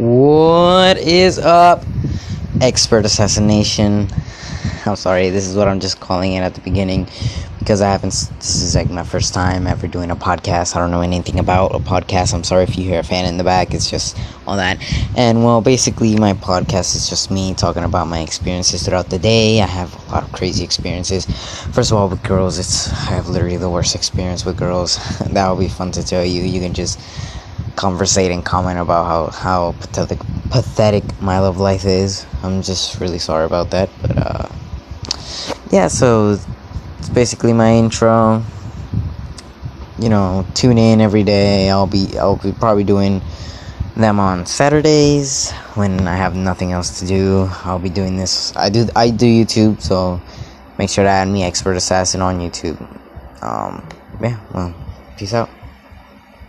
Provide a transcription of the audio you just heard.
What is up, expert assassination? I'm sorry, this is what I'm just calling it at the beginning because I haven't. This is like my first time ever doing a podcast. I don't know anything about a podcast. I'm sorry if you hear a fan in the back. It's just all that. And well, basically, my podcast is just me talking about my experiences throughout the day. I have a lot of crazy experiences. First of all, with girls, it's I have literally the worst experience with girls. that will be fun to tell you. You can just conversate and comment about how how pathetic pathetic my love life is. I'm just really sorry about that, but uh, yeah. So it's basically my intro. You know, tune in every day. I'll be I'll be probably doing them on Saturdays when I have nothing else to do. I'll be doing this. I do I do YouTube, so make sure to add me expert assassin on YouTube. Um, yeah. Well, peace out.